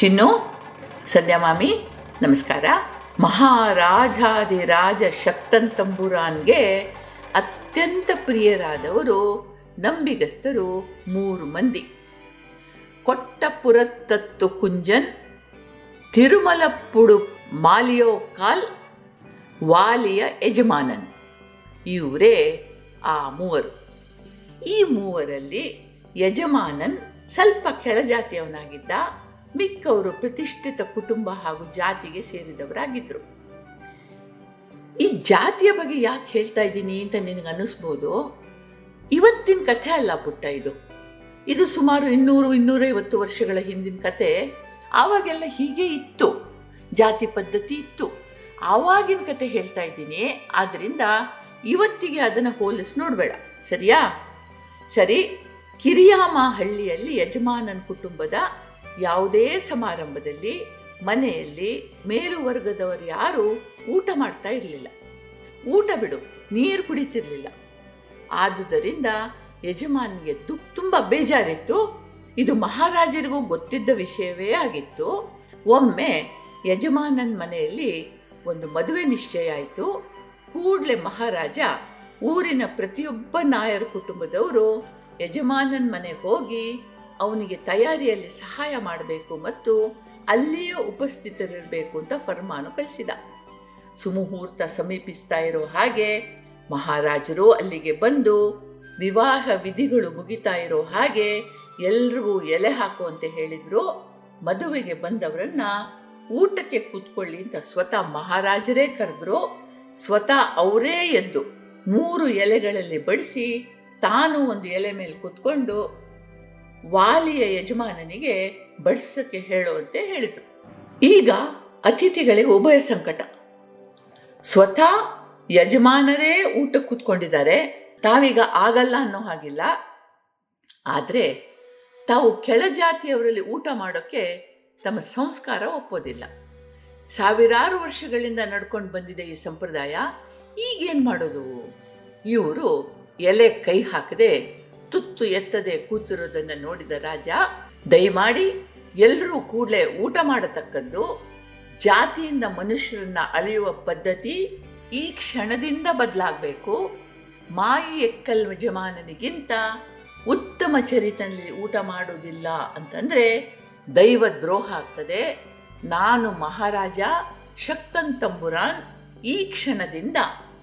ಚಿನ್ನು ಸಂಧ್ಯಾ ಮಾಮಿ, ನಮಸ್ಕಾರ. ಮಹಾರಾಜಾದಿರಾಜ ಶಕ್ತನ್ ತಂಬುರಾನ್ಗೆ ಅತ್ಯಂತ ಪ್ರಿಯರಾದವರು ನಂಬಿಗಸ್ತರು ಮೂರು ಮಂದಿ. ಕೊಟ್ಟಪುರತ್ತತ್ತು ಕುಂಜನ್, ತಿರುಮಲಪ್ಪುಡು ಮಾಲಿಯೋ ಕಾಲ್, ವಾಲಿಯ ಯಜಮಾನನ್. ಇವರೇ ಆ ಮೂವರು. ಈ ಮೂವರಲ್ಲಿ ಯಜಮಾನನ್ ಸ್ವಲ್ಪ ಕೆಳಜಾತಿಯವನಾಗಿದ್ದ ಮಿಕ್ಕವರು ಪ್ರತಿಷ್ಠಿತ ಕುಟುಂಬ ಹಾಗೂ ಜಾತಿಗೆ ಸೇರಿದವರಾಗಿದ್ದರು ಈ ಜಾತಿಯ ಬಗ್ಗೆ ಯಾಕೆ ಹೇಳ್ತಾ ಇದ್ದೀನಿ ಅಂತ ನಿನಗೆ ಅನ್ನಿಸ್ಬೋದು? ಇವತ್ತಿನ ಕಥೆ ಅಲ್ಲ ಪುಟ್ಟ ಇದು. ಇದು ಸುಮಾರು ಇನ್ನೂರು, ಇನ್ನೂರೈವತ್ತು ವರ್ಷಗಳ ಹಿಂದಿನ ಕತೆ ಆವಾಗೆಲ್ಲ ಹೀಗೆ ಇತ್ತು. ಜಾತಿ ಪದ್ಧತಿ ಇತ್ತು. ಆವಾಗಿನ ಕತೆ ಹೇಳ್ತಾ ಇದ್ದೀನಿ. ಆದ್ದರಿಂದ ಇವತ್ತಿಗೆ ಅದನ್ನು ಹೋಲಿಸಿ ನೋಡಬೇಡ. ಸರಿಯಾ? ಸರಿ ಕಿರಿಯಾಮ ಹಳ್ಳಿಯಲ್ಲಿ ಯಜಮಾನನ ಕುಟುಂಬದ ಯಾವುದೇ ಸಮಾರಂಭದಲ್ಲಿ, ಮನೆಯಲ್ಲಿ ಮೇಲುವರ್ಗದವರು ಯಾರು ಊಟ ಮಾಡ್ತಾ ಇರಲಿಲ್ಲ. ಊಟ ಬಿಡು, ನೀರು ಕುಡಿತಿರ್ಲಿಲ್ಲ. ಆದುದರಿಂದ ಯಜಮಾನಿಗೆ ದುಃಖ ತುಂಬ ಬೇಜಾರಿತ್ತು. ಇದು ಮಹಾರಾಜರಿಗೂ ಗೊತ್ತಿದ್ದ ವಿಷಯವೇ ಆಗಿತ್ತು. ಒಮ್ಮೆ ಯಜಮಾನನ ಮನೆಯಲ್ಲಿ ಒಂದು ಮದುವೆ ನಿಶ್ಚಯ ಆಯಿತು. ಕೂಡಲೇ ಮಹಾರಾಜ ಊರಿನ ಪ್ರತಿಯೊಬ್ಬ ನಾಯರ ಕುಟುಂಬದವರು ಯಜಮಾನನ ಮನೆಗೆ ಹೋಗಿ ಅವನಿಗೆ ತಯಾರಿಯಲ್ಲಿ ಸಹಾಯ ಮಾಡಬೇಕು ಮತ್ತು ಅಲ್ಲಿಯೇ ಉಪಸ್ಥಿತರಿರಬೇಕು ಅಂತ ಫರ್ಮಾನು ಕಳಿಸಿದ. ಸುಮುಹೂರ್ತ ಸಮೀಪಿಸ್ತಾ ಇರೋ ಹಾಗೆ ಮಹಾರಾಜರು ಅಲ್ಲಿಗೆ ಬಂದು ವಿವಾಹ ವಿಧಿಗಳು ಮುಗಿತಾ ಇರೋ ಹಾಗೆ ಎಲ್ರಿಗೂ ಎಲೆ ಹಾಕು ಅಂತ ಹೇಳಿದ್ರು. ಮದುವೆಗೆ ಬಂದವರನ್ನ ಊಟಕ್ಕೆ ಕೂತ್ಕೊಳ್ಳಿ ಅಂತ ಸ್ವತಃ ಮಹಾರಾಜರೇ ಕರೆದ್ರು. ಸ್ವತಃ ಅವರೇ ಎದ್ದು ಮೂರು ಎಲೆಗಳಲ್ಲಿ ಬಡಿಸಿ ತಾನು ಒಂದು ಎಲೆ ಮೇಲೆ ಕೂತ್ಕೊಂಡು ವಾಲಿಯ ಯಜಮಾನನಿಗೆ ಬಡಿಸಕ್ಕೆ ಹೇಳುವಂತೆ ಹೇಳಿದರು. ಈಗ ಅತಿಥಿಗಳಿಗೆ ಉಭಯ ಸಂಕಟ. ಸ್ವತಃ ಯಜಮಾನರೇ ಊಟಕ್ಕೆ ಕೂತ್ಕೊಂಡಿದ್ದಾರೆ, ತಾವೀಗ ಆಗಲ್ಲ ಅನ್ನೋ ಹಾಗಿಲ್ಲ. ಆದರೆ ತಾವು ಕೆಳಜಾತಿಯವರಲ್ಲಿ ಊಟ ಮಾಡೋಕ್ಕೆ ತಮ್ಮ ಸಂಸ್ಕಾರ ಒಪ್ಪೋದಿಲ್ಲ. ಸಾವಿರಾರು ವರ್ಷಗಳಿಂದ ನಡ್ಕೊಂಡು ಬಂದಿದೆ ಈ ಸಂಪ್ರದಾಯ, ಈಗೇನು ಮಾಡೋದು? ಇವರು ಎಲೆ ಕೈ ಹಾಕದೆ ತುತ್ತು ಎತ್ತದೆ ಕೂತಿರೋದನ್ನು ನೋಡಿದ ರಾಜ, ದಯಮಾಡಿ ಎಲ್ಲರೂ ಕೂಡಲೇ ಊಟ ಮಾಡತಕ್ಕದ್ದು, ಜಾತಿಯಿಂದ ಮನುಷ್ಯರನ್ನ ಅಳೆಯುವ ಪದ್ಧತಿ ಈ ಕ್ಷಣದಿಂದ ಬದಲಾಗಬೇಕು. ಮಾಯಿ ಎಕ್ಕಲ್ ಯಜಮಾನನಿಗಿಂತ ಉತ್ತಮ ಚರಿತನಲ್ಲಿ ಊಟ ಮಾಡುವುದಿಲ್ಲ ಅಂತಂದರೆ ದೈವ ದ್ರೋಹ ಆಗ್ತದೆ. ನಾನು ಮಹಾರಾಜ, ಶಕ್ತನ್ ತಂಬುರಾನ್ ಈ ಕ್ಷಣದಿಂದ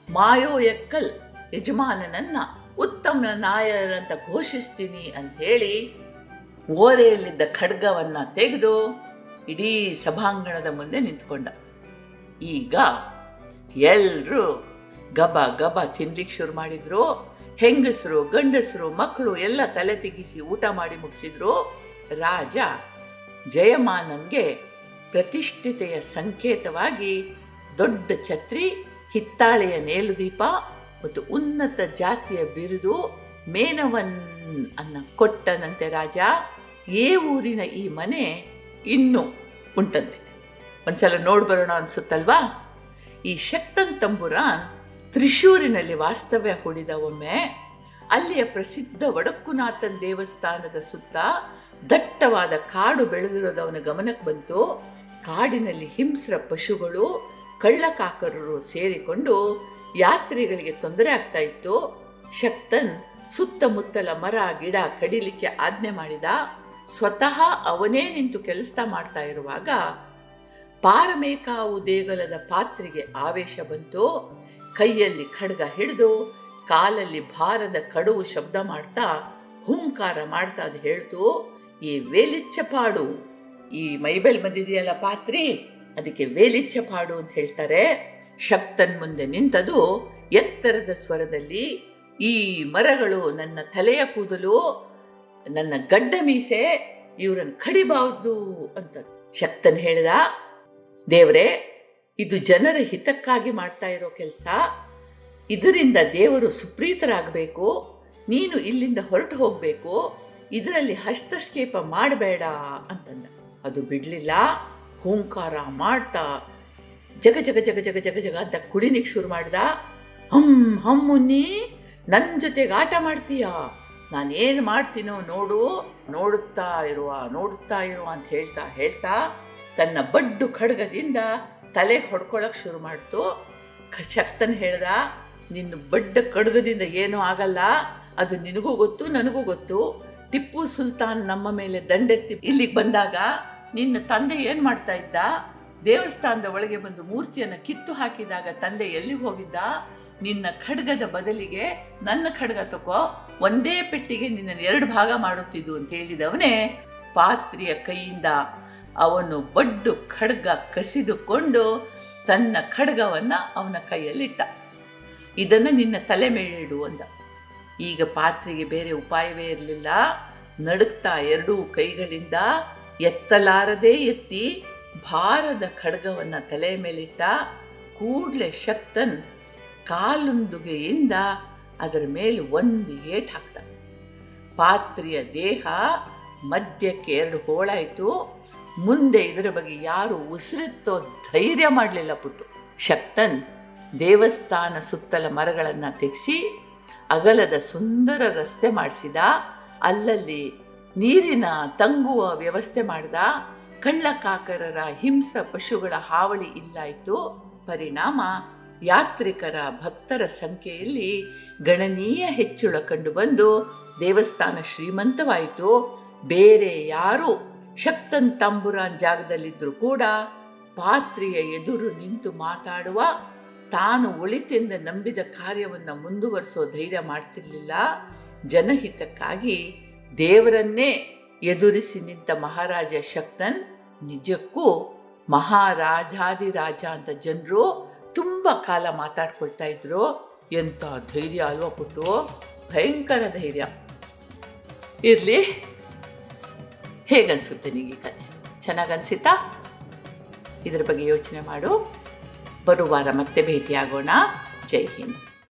ಮಾಯೋ ಎಕ್ಕಲ್ ಯಜಮಾನನನ್ನ ಉತ್ತಮ ನಾಯರಂತ ಘೋಷಿಸ್ತೀನಿ ಅಂತ ಹೇಳಿ ಓರೆಯಲ್ಲಿದ್ದ ಖಡ್ಗವನ್ನ ತೆಗೆದು ಇಡೀ ಸಭಾಂಗಣದ ಮುಂದೆ ನಿಂತ್ಕೊಂಡ. ಈಗ ಎಲ್ಲರೂ ಗಬ ಗಬ ತಿನ್ಲಿಕ್ಕೆ ಶುರು ಮಾಡಿದ್ರು. ಹೆಂಗಸರು, ಗಂಡಸರು ಮಕ್ಕಳು ಎಲ್ಲ ತಲೆ ತೆಗಿಸಿ ಊಟ ಮಾಡಿ ಮುಗಿಸಿದ್ರು. ರಾಜ ಜಯಮಾನನ್ಗೆ ಪ್ರತಿಷ್ಠಿತೆಯ ಸಂಕೇತವಾಗಿ ದೊಡ್ಡ ಛತ್ರಿ, ಹಿತ್ತಾಳೆಯ ನೇಲುದೀಪ ಮತ್ತು ಉನ್ನತ ಜಾತಿಯ ಬಿರುದು ಮೇನವನ್ ಅನ್ನ ಕೊಟ್ಟನಂತೆ ರಾಜ. ಏ ಊರಿನ ಈ ಮನೆ ಇನ್ನೂ ಉಂಟಂತೆ. ಒಂದ್ಸಲ ನೋಡ್ಬರೋಣ ಅನ್ಸುತ್ತಲ್ವಾ? ಈ ಶಕ್ತನ್ ತಂಬುರಾನ್ ತ್ರಿಶೂರಿನಲ್ಲಿ ವಾಸ್ತವ್ಯ ಹೂಡಿದ ಒಮ್ಮೆ ಅಲ್ಲಿಯ ಪ್ರಸಿದ್ಧ ವಡಕ್ಕುನಾಥನ್ ದೇವಸ್ಥಾನದ ಸುತ್ತ ದಟ್ಟವಾದ ಕಾಡು ಬೆಳೆದಿರೋದವನ ಗಮನಕ್ಕೆ ಬಂತು. ಕಾಡಿನಲ್ಲಿ ಹಿಂಸ್ರ ಪಶುಗಳು, ಕಳ್ಳಕಾಕರರು ಸೇರಿಕೊಂಡು ಯಾತ್ರಿಗಳಿಗೆ ತೊಂದರೆ ಆಗ್ತಾ ಇತ್ತು. ಶಕ್ತನ್ ಸುತ್ತಮುತ್ತಲ ಮರ, ಗಿಡ ಕಡಿಲಿಕ್ಕೆ ಆಜ್ಞೆ ಮಾಡಿದ. ಸ್ವತಃ ಅವನೇ ನಿಂತು ಕೆಲಸ ಮಾಡ್ತಾ ಇರುವಾಗ ಪಾರಮೇಕಾವು ದೇಗಲದ ಪಾತ್ರೆಗೆ ಆವೇಶ ಬಂತು. ಕೈಯಲ್ಲಿ ಖಡ್ಗ ಹಿಡಿದು ಕಾಲಲ್ಲಿ ಭಾರದ ಕಡುವು ಶಬ್ದ ಮಾಡ್ತಾ ಹುಂಕಾರ ಮಾಡ್ತಾ ಅದು ಹೇಳ್ತು, ಈ ವೇಲಿಚ್ಚಪಾಡು ಈ ಮೈಬೆಲ್ ಬಂದಿದೆಯಲ್ಲ ಪಾತ್ರಿ, ಅದಕ್ಕೆ ವೇಲಿಚ್ಚಪಾಡು ಅಂತ ಹೇಳ್ತಾರೆ. ಶಕ್ತನ್ ಮುಂದೆ ನಿಂತದು ಎತ್ತರದ ಸ್ವರದಲ್ಲಿ, ಈ ಮರಗಳು ನನ್ನ ತಲೆಯ ಕೂದಲು, ನನ್ನ ಗಡ್ಡ ಮೀಸೆ ಇವರನ್ನು ಕಡಿಬಾರ್ದು ಅಂತ ಶಕ್ತನ್ ಹೇಳಿದ. ದೇವರೇ, ಇದು ಜನರ ಹಿತಕ್ಕಾಗಿ ಮಾಡ್ತಾ ಇರೋ ಕೆಲಸ. ಇದರಿಂದ ದೇವರು ಸುಪ್ರೀತರಾಗಬೇಕು. ನೀನು ಇಲ್ಲಿಂದ ಹೊರಟು ಹೋಗಬೇಕು. ಇದರಲ್ಲಿ ಹಸ್ತಕ್ಷೇಪ ಮಾಡಬೇಡ ಅಂತಂದ. ಅದು ಬಿಡಲಿಲ್ಲ. ಹೂಂಕಾರ ಮಾಡ್ತಾ ಜಗ ಜಗ ಜಗ ಜಗ ಜಗ ಜಗ ಅಂತ ಕುಡಿನಿಕ್ ಶುರು ಮಾಡ್ದ. ಹಮ್ ಹಮ್ ಮುನ್ನಿ ನನ್ನ ಜೊತೆಗೆ ಆಟ ಮಾಡ್ತೀಯಾ? ನಾನೇನು ಮಾಡ್ತೀನೋ ನೋಡು, ನೋಡುತ್ತಾ ಇರುವ ನೋಡುತ್ತಾ ಇರುವ ಅಂತ ಹೇಳ್ತಾ ಹೇಳ್ತಾ ತನ್ನ ಬಡ್ಡು ಖಡ್ಗದಿಂದ ತಲೆಗೆ ಹೊಡ್ಕೊಳ್ಳೋಕೆ ಶುರು ಮಾಡ್ತು. ಶಕ್ತನ್ ಹೇಳ್ದ ನಿನ್ನ ಬಡ್ಡ ಖಡ್ಗದಿಂದ ಏನೂ ಆಗಲ್ಲ. ಅದು ನಿನಗೂ ಗೊತ್ತು, ನನಗೂ ಗೊತ್ತು. ಟಿಪ್ಪು ಸುಲ್ತಾನ್ ನಮ್ಮ ಮೇಲೆ ದಂಡೆತ್ತಿ ಇಲ್ಲಿಗೆ ಬಂದಾಗ ನಿನ್ನ ತಂದೆ ಏನು ಮಾಡ್ತಾ ಇದ್ದ? ದೇವಸ್ಥಾನದ ಒಳಗೆ ಬಂದು ಮೂರ್ತಿಯನ್ನು ಕಿತ್ತು ಹಾಕಿದಾಗ ತಂದೆ ಎಲ್ಲಿ ಹೋಗಿದ್ದ? ನಿನ್ನ ಖಡ್ಗದ ಬದಲಿಗೆ ನನ್ನ ಖಡ್ಗ ತಕೋ, ಒಂದೇ ಪೆಟ್ಟಿಗೆ ನಿನ್ನನ್ನು ಎರಡು ಭಾಗ ಮಾಡುತ್ತಿದ್ದು ಅಂತ ಹೇಳಿದವನೇ ಪಾತ್ರಿಯ ಕೈಯಿಂದ ಅವನು ಬಡ್ಡು ಖಡ್ಗ ಕಸಿದುಕೊಂಡು ತನ್ನ ಖಡ್ಗವನ್ನ ಅವನ ಕೈಯಲ್ಲಿಟ್ಟ. ಇದನ್ನು ನಿನ್ನ ತಲೆ ಮೇಲಿಡು ಅಂದ. ಈಗ ಪಾತ್ರೆಗೆ ಬೇರೆ ಉಪಾಯವೇ ಇರಲಿಲ್ಲ. ನಡುಕ್ತಾ ಎರಡೂ ಕೈಗಳಿಂದ ಎತ್ತಲಾರದೆ ಎತ್ತಿ ಭಾರದ ಖಡ್ಗವನ್ನು ತಲೆ ಮೇಲಿಟ್ಟ ಕೂಡಲೇ ಶಕ್ತನ್ ಕಾಲುಂದುಗೆಯಿಂದ ಅದರ ಮೇಲೆ ಒಂದು ಏಟ್ ಹಾಕ್ತ. ಪಾತ್ರಿಯ ದೇಹ ಮಧ್ಯಕ್ಕೆ ಎರಡು ಹೋಳಾಯಿತು ಮುಂದೆ ಇದರ ಬಗ್ಗೆ ಯಾರು ಉಸಿರುತ್ತೋ ಧೈರ್ಯ ಮಾಡಲಿಲ್ಲ ಪುಟ್ಟು. ಶಕ್ತನ್ ದೇವಸ್ಥಾನ ಸುತ್ತಲ ಮರಗಳನ್ನು ತೆಗೆಸಿ ಅಗಲದ ಸುಂದರ ರಸ್ತೆ ಮಾಡಿಸಿದ. ಅಲ್ಲಲ್ಲಿ ನೀರಿನ ತಂಗುವ ವ್ಯವಸ್ಥೆ ಮಾಡಿದ. ಕಳ್ಳಕಾಕರರ ಹಿಂಸ ಪಶುಗಳ ಹಾವಳಿ ಇಲ್ಲಾಯಿತು. ಪರಿಣಾಮ, ಯಾತ್ರಿಕರ ಭಕ್ತರ ಸಂಖ್ಯೆಯಲ್ಲಿ ಗಣನೀಯ ಹೆಚ್ಚಳ ಕಂಡುಬಂದು ದೇವಸ್ಥಾನ ಶ್ರೀಮಂತವಾಯಿತು. ಬೇರೆ ಯಾರು ಶಕ್ತನ್ ತಂಬುರಾನ್ ಜಾಗದಲ್ಲಿದ್ದರೂ ಕೂಡ ಪಾತ್ರೆಯ ಎದುರು ನಿಂತು ಮಾತಾಡುವ, ತಾನು ಒಳಿತೆಂದ ನಂಬಿದ ಕಾರ್ಯವನ್ನು ಮುಂದುವರಿಸೋ ಧೈರ್ಯ ಮಾಡ್ತಿರ್ಲಿಲ್ಲ. ಜನಹಿತಕ್ಕಾಗಿ ದೇವರನ್ನೇ ಎದುರಿಸಿ ನಿಂತ ಮಹಾರಾಜ ಶಕ್ತನ್, ನಿಜಕ್ಕೂ ಮಹಾರಾಜಾದಿರಾಜ ಅಂತ ಜನರು ತುಂಬ ಕಾಲ ಮಾತಾಡ್ಕೊಳ್ತಾ ಇದ್ರು. ಎಂಥ ಧೈರ್ಯ ಅಲ್ವಾ ಪುಟ್ಟು? ಭಯಂಕರ ಧೈರ್ಯ. ಇರಲಿ. ಹೇಗನ್ಸುತ್ತೆ ನಿಮಗೆ ಕತೆ ಚೆನ್ನಾಗಿ ಅನ್ಸಿತಾ ಇದ್ರ ಬಗ್ಗೆ ಯೋಚನೆ ಮಾಡು. ಬರುವಾರ ಮತ್ತೆ ಭೇಟಿಯಾಗೋಣ. ಜೈ ಹಿಂದ್.